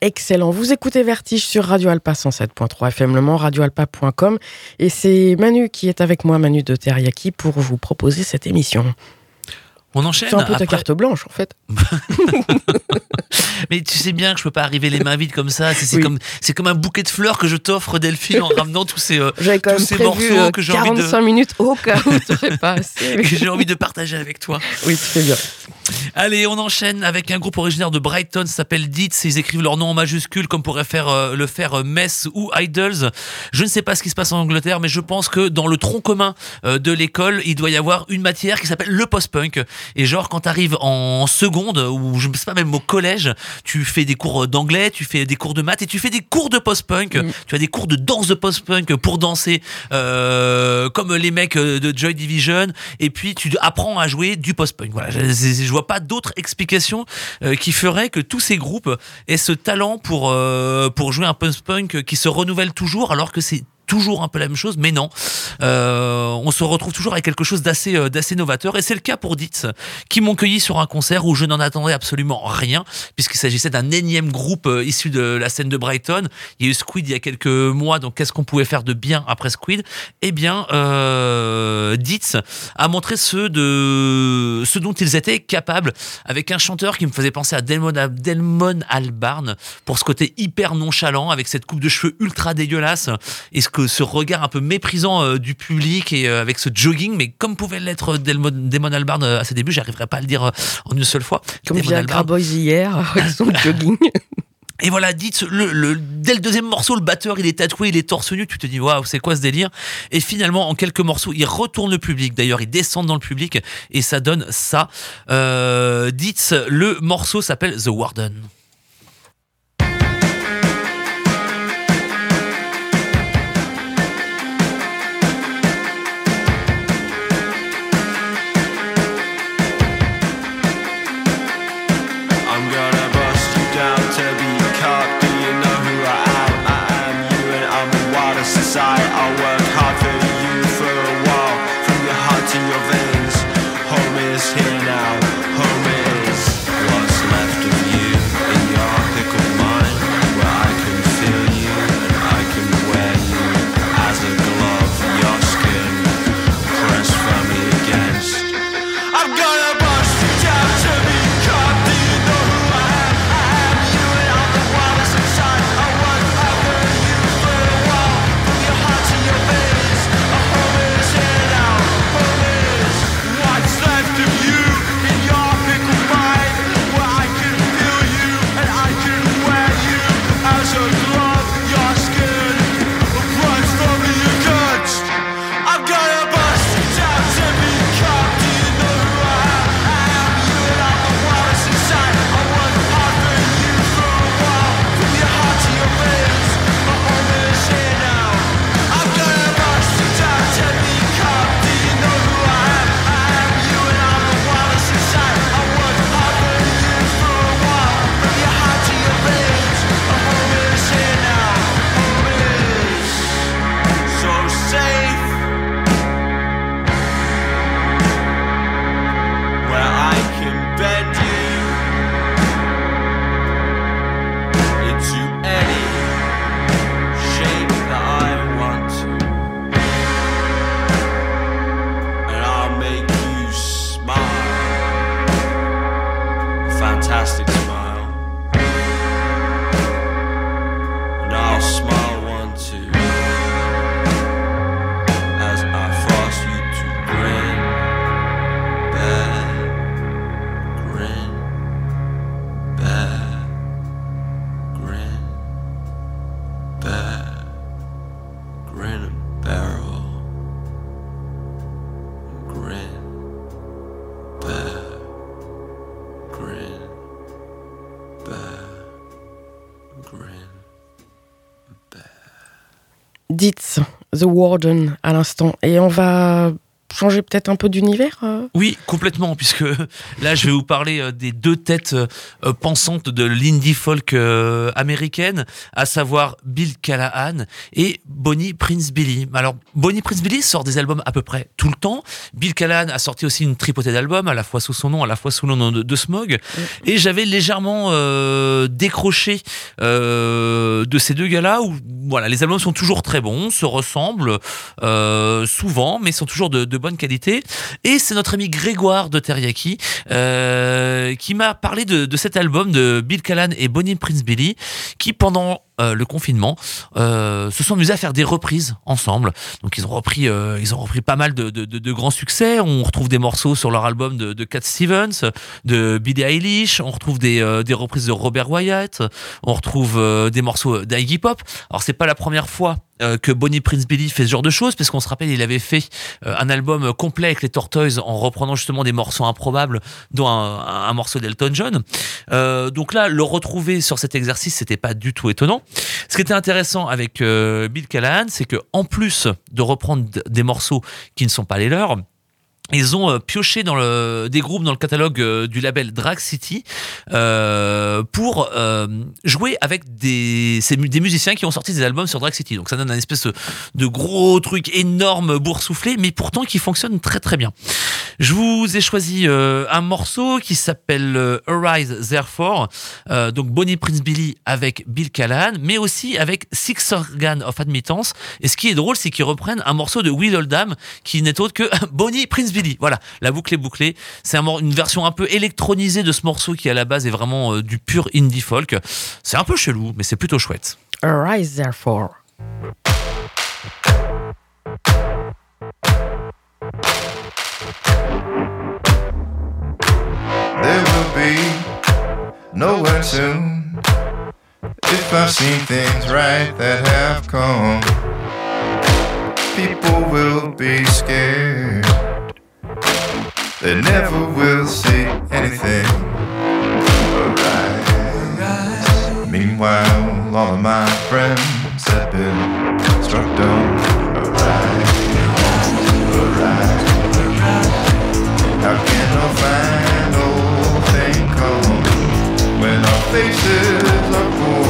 S1: Excellent. Vous écoutez Vertige sur Radio Alpa 107.3 FM Le Mans, radioalpa.com. Et c'est Manu qui est avec moi, Manu de Teriyaki, pour vous proposer cette émission.
S2: On enchaîne.
S1: C'est un peu ta carte blanche, en fait. *laughs*
S2: Mais tu sais bien que je peux pas arriver les mains vides comme ça. C'est comme, c'est comme un bouquet de fleurs que je t'offre, Delphine, en ramenant tous ces, euh, tous ces morceaux que j'ai envie de.
S1: 45 minutes au cas où tu pas assez. *laughs*
S2: que j'ai envie de partager avec toi.
S1: Oui, tu fais bien.
S2: Allez, on enchaîne avec un groupe originaire de Brighton, s'appelle Dietz. Ils écrivent leur nom en majuscule, comme pourrait faire euh, le faire euh, Mess ou Idols. Je ne sais pas ce qui se passe en Angleterre, mais je pense que dans le tronc commun de l'école, il doit y avoir une matière qui s'appelle le post-punk. Et genre, quand tu arrives en seconde, ou je ne sais pas, même au collège, tu fais des cours d'anglais, tu fais des cours de maths et tu fais des cours de post-punk. Mm. Tu as des cours de danse de post-punk pour danser euh, comme les mecs de Joy Division. Et puis, tu apprends à jouer du post-punk. Voilà, je, je, vois pas d'autres explications euh, qui feraient que tous ces groupes aient ce talent pour, euh, pour jouer un post-punk qui se renouvelle toujours alors que c'est toujours un peu la même chose, mais non. Euh, on se retrouve toujours avec quelque chose d'assez euh, novateur, et c'est le cas pour Ditz, qui m'ont cueilli sur un concert où je n'en attendais absolument rien, puisqu'il s'agissait d'un énième groupe euh, issu de la scène de Brighton. Il y a eu Squid il y a quelques mois, donc qu'est-ce qu'on pouvait faire de bien après Squid? Eh bien, euh, Ditz a montré ce, de, dont ils étaient capables, avec un chanteur qui me faisait penser à Delmon, Delmon Albarn, pour ce côté hyper nonchalant, avec cette coupe de cheveux ultra dégueulasse, ce regard un peu méprisant euh, du public et euh, avec ce jogging, mais comme pouvait l'être Damon Albarn euh, à ses débuts, j'arriverai pas à le dire en une seule fois.
S1: Comme Viagra Boys hier, *laughs* avec son *laughs* jogging.
S2: Et voilà, dites, le, dès le deuxième morceau, le batteur, il est tatoué, il est torse nu, tu te dis, waouh, c'est quoi ce délire? Et finalement, en quelques morceaux, il retourne le public, d'ailleurs, il descend dans le public, et ça donne ça. Euh, dites, le morceau s'appelle The Warden.
S1: Dites The Warden à l'instant. Et on va
S4: changer peut-être un peu d'univers euh
S2: Oui, complètement, puisque là, je vais vous parler euh, des deux têtes euh, pensantes de l'indie folk américaine, à savoir Bill Callahan et Bonnie Prince Billy. Alors, Bonnie Prince Billy sort des albums à peu près tout le temps. Bill Callahan a sorti aussi une tripotée d'albums, à la fois sous son nom, à la fois sous le nom de, Smog. Et j'avais légèrement décroché de ces deux gars-là, où voilà, les albums sont toujours très bons, se ressemblent souvent, mais sont toujours de, de qualité. Et c'est notre ami Grégoire de Teriyaki euh, qui m'a parlé de, de, cet album de Bill Callan et Bonnie Prince Billy, qui pendant euh, le confinement, euh, se sont amusés à faire des reprises ensemble. Donc ils ont repris, euh, ils ont repris pas mal de, de, de, grands succès. On retrouve des morceaux sur leur album de, de Cat Stevens, de Billie Eilish. On retrouve des, euh, des reprises de Robert Wyatt. On retrouve euh, des morceaux d'Iggy Pop. Alors c'est pas la première fois que Bonnie Prince Billy fait ce genre de choses, parce qu'on se rappelle, il avait fait un album complet avec les Tortoises en reprenant justement des morceaux improbables, dont un, un morceau d'Elton John. donc là, le retrouver sur cet exercice, c'était pas du tout étonnant. Ce qui était intéressant avec euh, Bill Callahan, c'est que en plus de reprendre des morceaux qui ne sont pas les leurs, ils ont euh, pioché dans le, des groupes dans le catalogue euh, du label Drag City euh, pour euh, jouer avec des, des musiciens qui ont sorti des albums sur Drag City. Donc ça donne un espèce de gros truc énorme boursouflé, mais pourtant qui fonctionne très très bien. Je vous ai choisi un morceau qui s'appelle Arise Therefore, donc Bonnie Prince Billy avec Bill Callahan, mais aussi avec Six Organ of Admittance. Et ce qui est drôle, c'est qu'ils reprennent un morceau de Will Oldham qui n'est autre que *laughs* Bonnie Prince voilà, la boucle est bouclée. C'est une version un peu électronisée de ce morceau qui à la base est vraiment euh, du pur indie folk. C'est un peu chelou, mais c'est plutôt chouette.
S4: Arise therefore. There will be nowhere soon if I've seen things right that have come. People will be scared. They never will see anything. Arise. Meanwhile, all of my friends have been struck down. Arise. Arise. How can a fine old thing come when our faces are cold?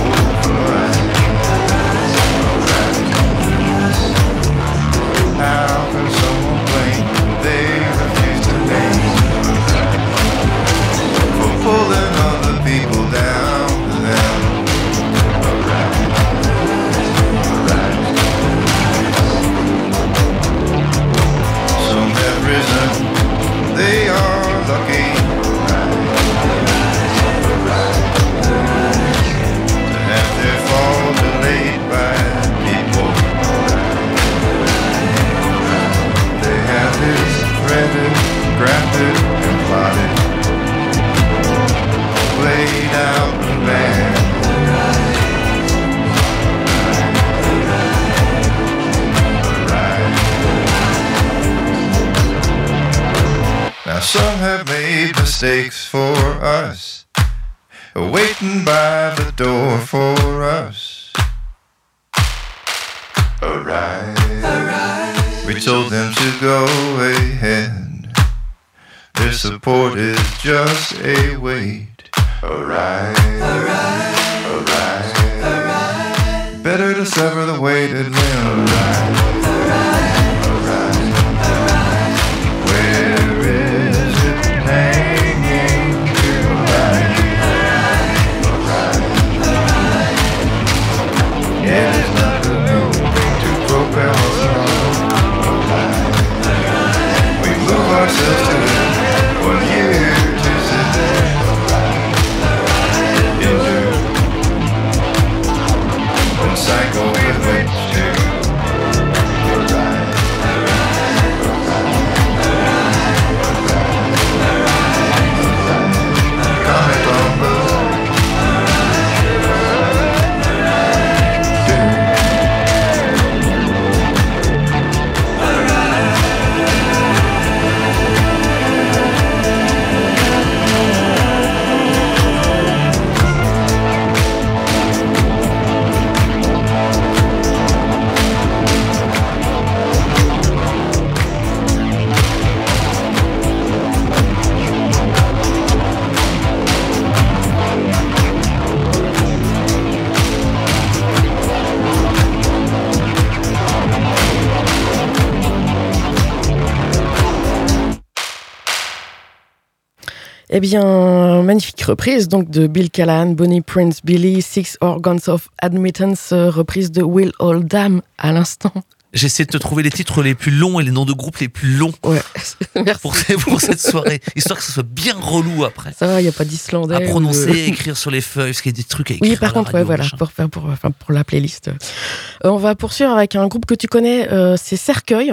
S1: Magnifique reprise donc de Bill Callahan, Bonnie Prince Billy, Six Organs of Admittance, euh, reprise de Will Oldham à l'instant.
S2: J'essaie de te trouver les titres les plus longs et les noms de groupes les plus longs
S1: Ouais, *laughs* merci.
S2: pour, pour cette soirée, histoire que ce soit bien relou après.
S1: Ça va, il n'y a pas d'islandais.
S2: À
S1: de-
S2: prononcer, écrire sur les feuilles, parce qu'il y a des trucs à écrire.
S1: Oui, par contre, ouais,
S2: radio,
S1: voilà, pour, faire pour, enfin, pour la playlist. Euh, on va poursuivre avec un groupe que tu connais, euh, c'est Cercueil,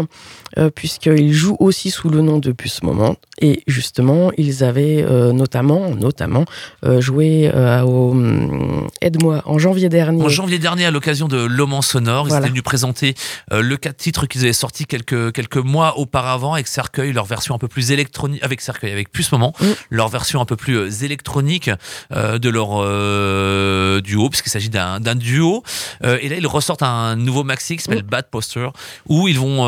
S1: euh, puisqu'ils jouent aussi sous le nom depuis ce moment. Et justement, ils avaient euh, notamment, notamment joué au hum, Aide-moi en janvier dernier.
S2: En janvier dernier, à l'occasion de L'Homme en Sonore, ils étaient venus présenter euh, le titre qu'ils avaient sorti quelques, quelques mois auparavant avec Cercueil, leur version un peu plus électronique, avec Cercueil, avec Plus Moment,
S1: Mm.
S2: leur version un peu plus euh, électronique euh, de leur euh, duo, puisqu'il s'agit d'un duo. Euh, et là, ils ressortent un nouveau maxi qui s'appelle Bad Poster, où ils vont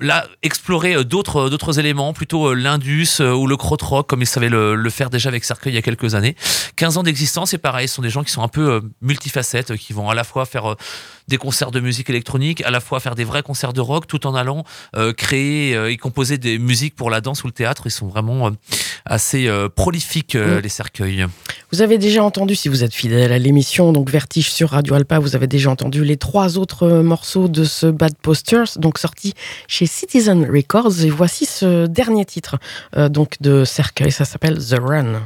S2: là explorer d'autres d'autres éléments, plutôt l'indus ou le krautrock, comme ils savaient le, le faire déjà avec Cercueil il y a quelques années. 15 ans d'existence et pareil, ce sont des gens qui sont un peu multifacettes, qui vont à la fois faire des concerts de musique électronique, à la fois faire des vrais concerts de rock, tout en allant euh, créer euh, et composer des musiques pour la danse ou le théâtre. Ils sont vraiment euh, assez euh, prolifiques, euh,
S1: Mm.
S2: les cercueils.
S1: Vous avez déjà entendu, si vous êtes fidèle à l'émission, donc Vertige sur Radio Alpa, vous avez déjà entendu les trois autres euh, morceaux de ce Bad Posters, donc sortis chez Citizen Records. Et voici ce dernier titre euh, donc de Cercueil, ça s'appelle The Run.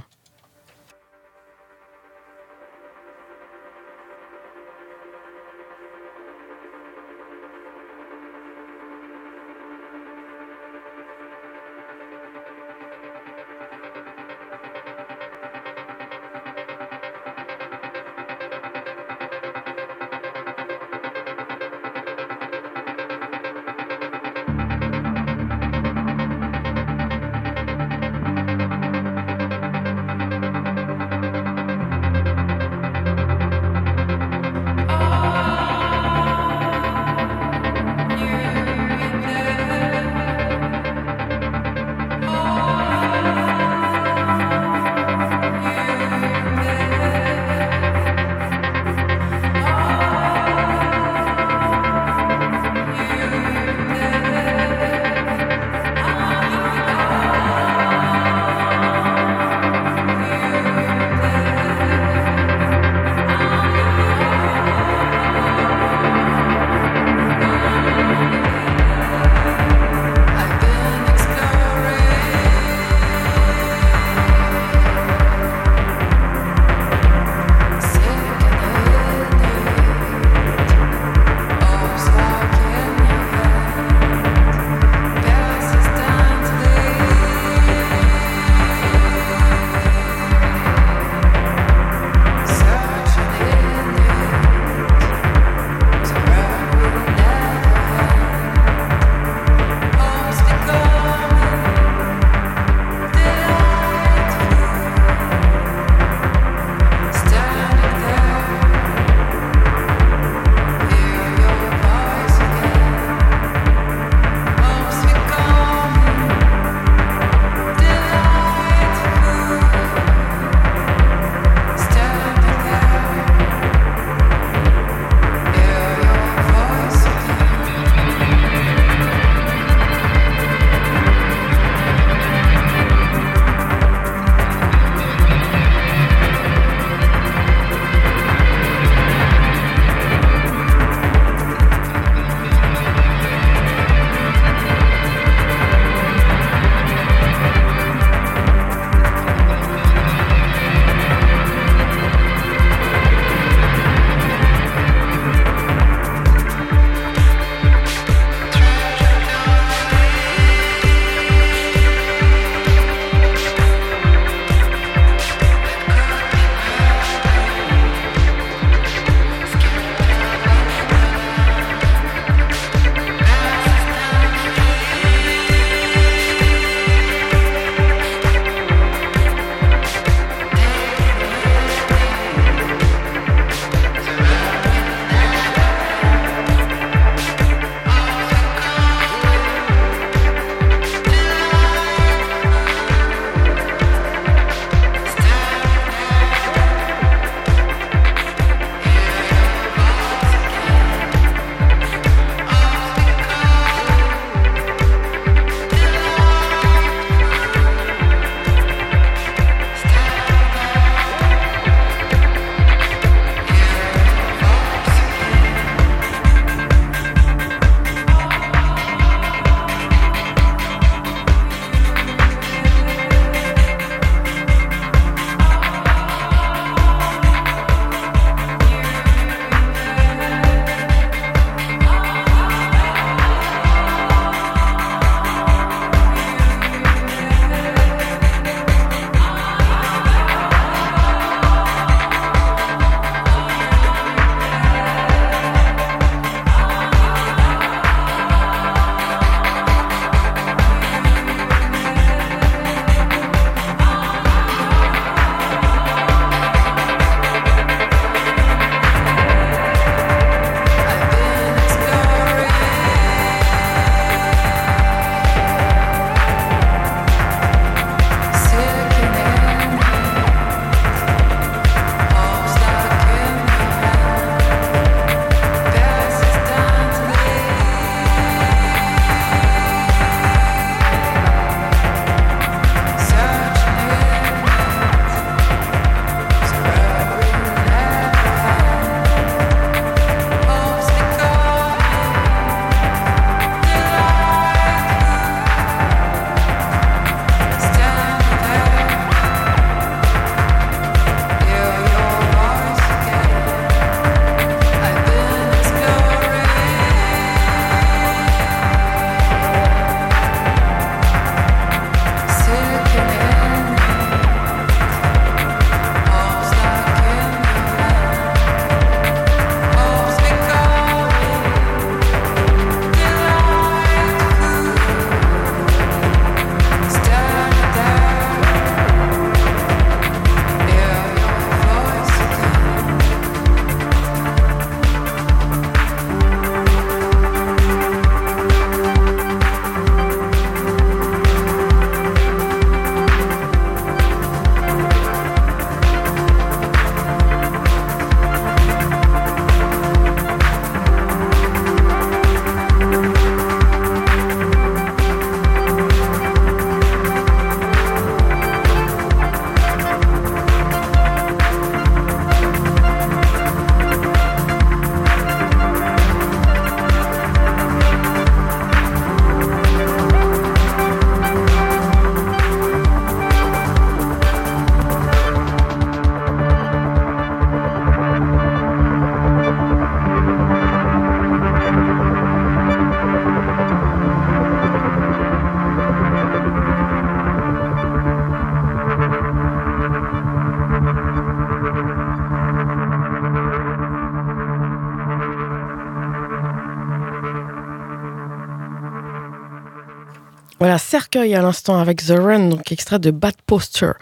S1: Cercueil à l'instant avec The Run, donc extrait de Bad Poster.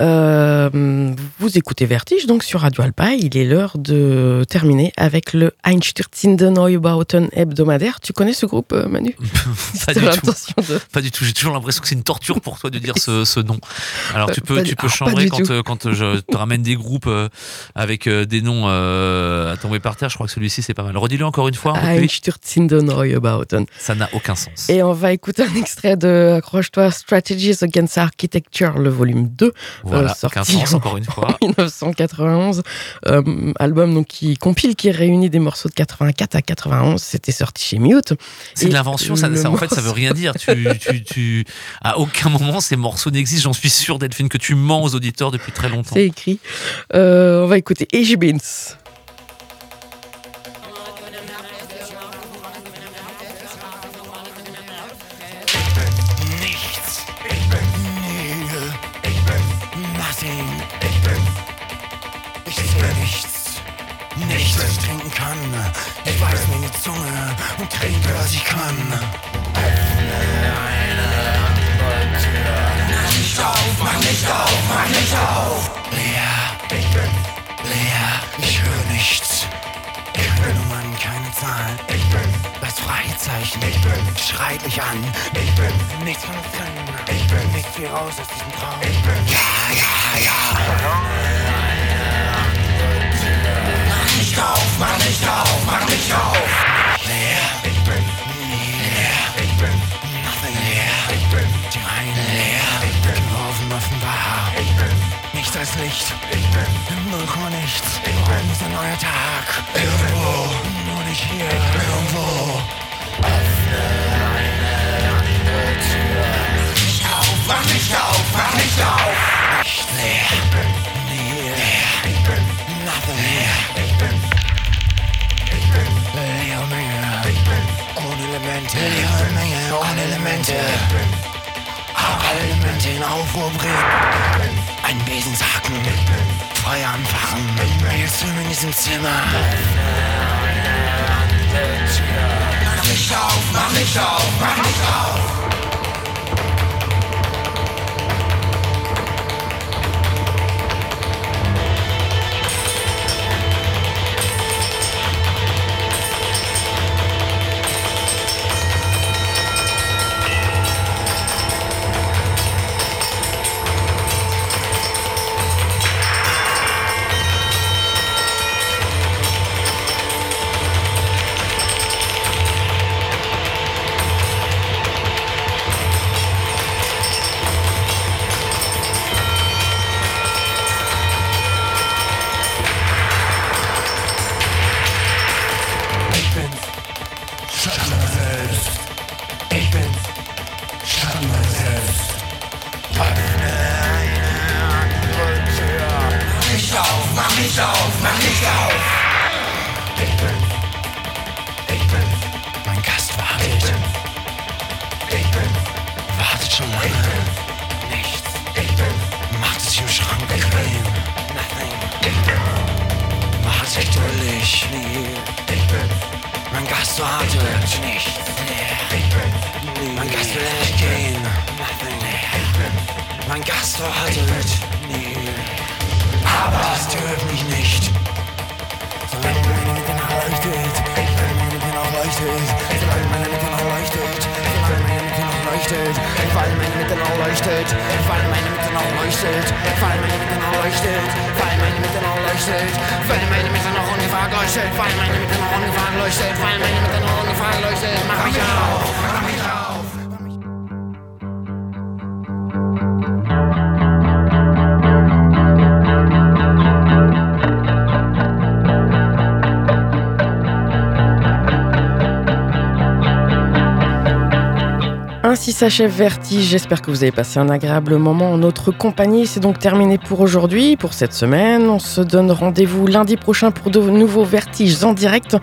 S1: Euh, vous écoutez Vertige donc sur Radio Alpa. Il est l'heure de terminer avec le Einstürzende Neubauten hebdomadaire. Tu connais ce groupe, euh, Manu? *laughs*
S2: Pas, *laughs* du tout. pas du tout. J'ai toujours l'impression que c'est une torture pour toi de dire ce, ce nom. Alors tu peux, tu peux changer quand, euh, quand je te ramène des groupes avec des noms à tomber par terre. Je crois que celui-ci c'est pas mal. Redis-le encore une fois. Ça n'a aucun sens.
S1: Et on va écouter un extrait de, accroche-toi, Strategies Against Architecture, le volume 2.
S2: Voilà, euh, sorti encore une fois. *laughs*
S1: 1991, euh, album donc qui compile, qui réunit des morceaux de 84 à 91. C'était sorti chez Mute.
S2: C'est de l'invention, ça, ça, en fait, ça veut rien dire. tu, tu, tu, à aucun moment ces morceaux n'existent. J'en suis sûr, Delphine, que tu mens aux auditeurs depuis très longtemps.
S1: C'est écrit. Euh, on va écouter Escute, ich bin's. Nichts.
S3: Ich bin's. Nil. Ich bin's. Nothing. Ich bin's. Ich sehe nichts. Nichts, was ich trinken kann. Ich weiß meine Zunge und trinke, was ich kann. Öffne eine andere Tür. Mach nicht auf, mach nicht auf, mach nicht auf. Freizeichen. Ich bin schreit mich an. Ich bin nichts von drin. Ich bin nichts wie raus aus diesem Traum. Ich bin ja, ja, ja nicht auf, mach nicht auf, mach nicht auf. Leer, ich bin leer, ich bin nothing leer, ich bin die Reine leer, ich bin geworfen offenbar, ich bin nichts als Licht, ich bin null Komma nichts, ich bin ist ein neuer Tag, irgendwo, mich hier irgendwo. Öffne eine, eine Tür. Nicht auf, mach nicht auf, mach nicht auf. Nicht mehr. Ich bin nie hier. Ich bin nothing mehr. Ich bin. Ich bin. Menge. Ohne Elemente. Ohne Elemente. Ich. Alle Elemente in Aufruhr bringen. Ein Besensacken. Ich. Feuer anfachen. Willst du in diesem Zimmer? Mach nicht auf, mach nicht auf, mach nicht auf.
S1: S'achève Vertige. J'espère que vous avez passé un agréable moment en notre compagnie. C'est donc terminé pour aujourd'hui, pour cette semaine. On se donne rendez-vous lundi prochain pour de nouveaux Vertiges en direct.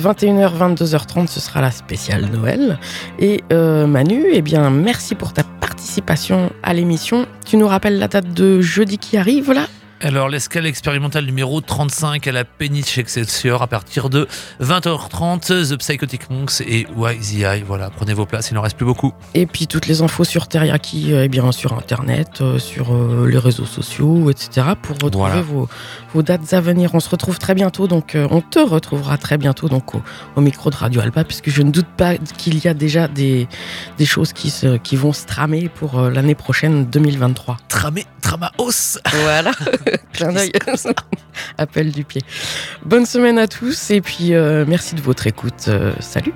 S1: 21h, 22h30, ce sera la spéciale Noël. Et euh, Manu, eh bien, merci pour ta participation à l'émission. Tu nous rappelles la date de jeudi qui arrive là?
S2: Alors, l'escale expérimentale numéro 35 à la péniche Excelsior à partir de 20h30, The Psychotic Monks et YZI. Voilà, prenez vos places, il n'en reste plus beaucoup.
S1: Et puis toutes les infos sur Teriyaki, euh, eh bien sur internet, euh, sur euh, les réseaux sociaux, etc. pour retrouver
S2: Voilà.
S1: vos, vos dates à venir. On se retrouve très bientôt, donc on te retrouvera très bientôt donc au, au micro de Radio Alpa, puisque je ne doute pas qu'il y a déjà des, des choses qui, se, qui vont se tramer pour l'année prochaine 2023.
S2: Tramé, Tramaos
S1: Voilà, *laughs* *laughs* clin d'œil, *laughs* appel du pied. Bonne semaine à tous et puis euh, merci de votre écoute. Euh, salut.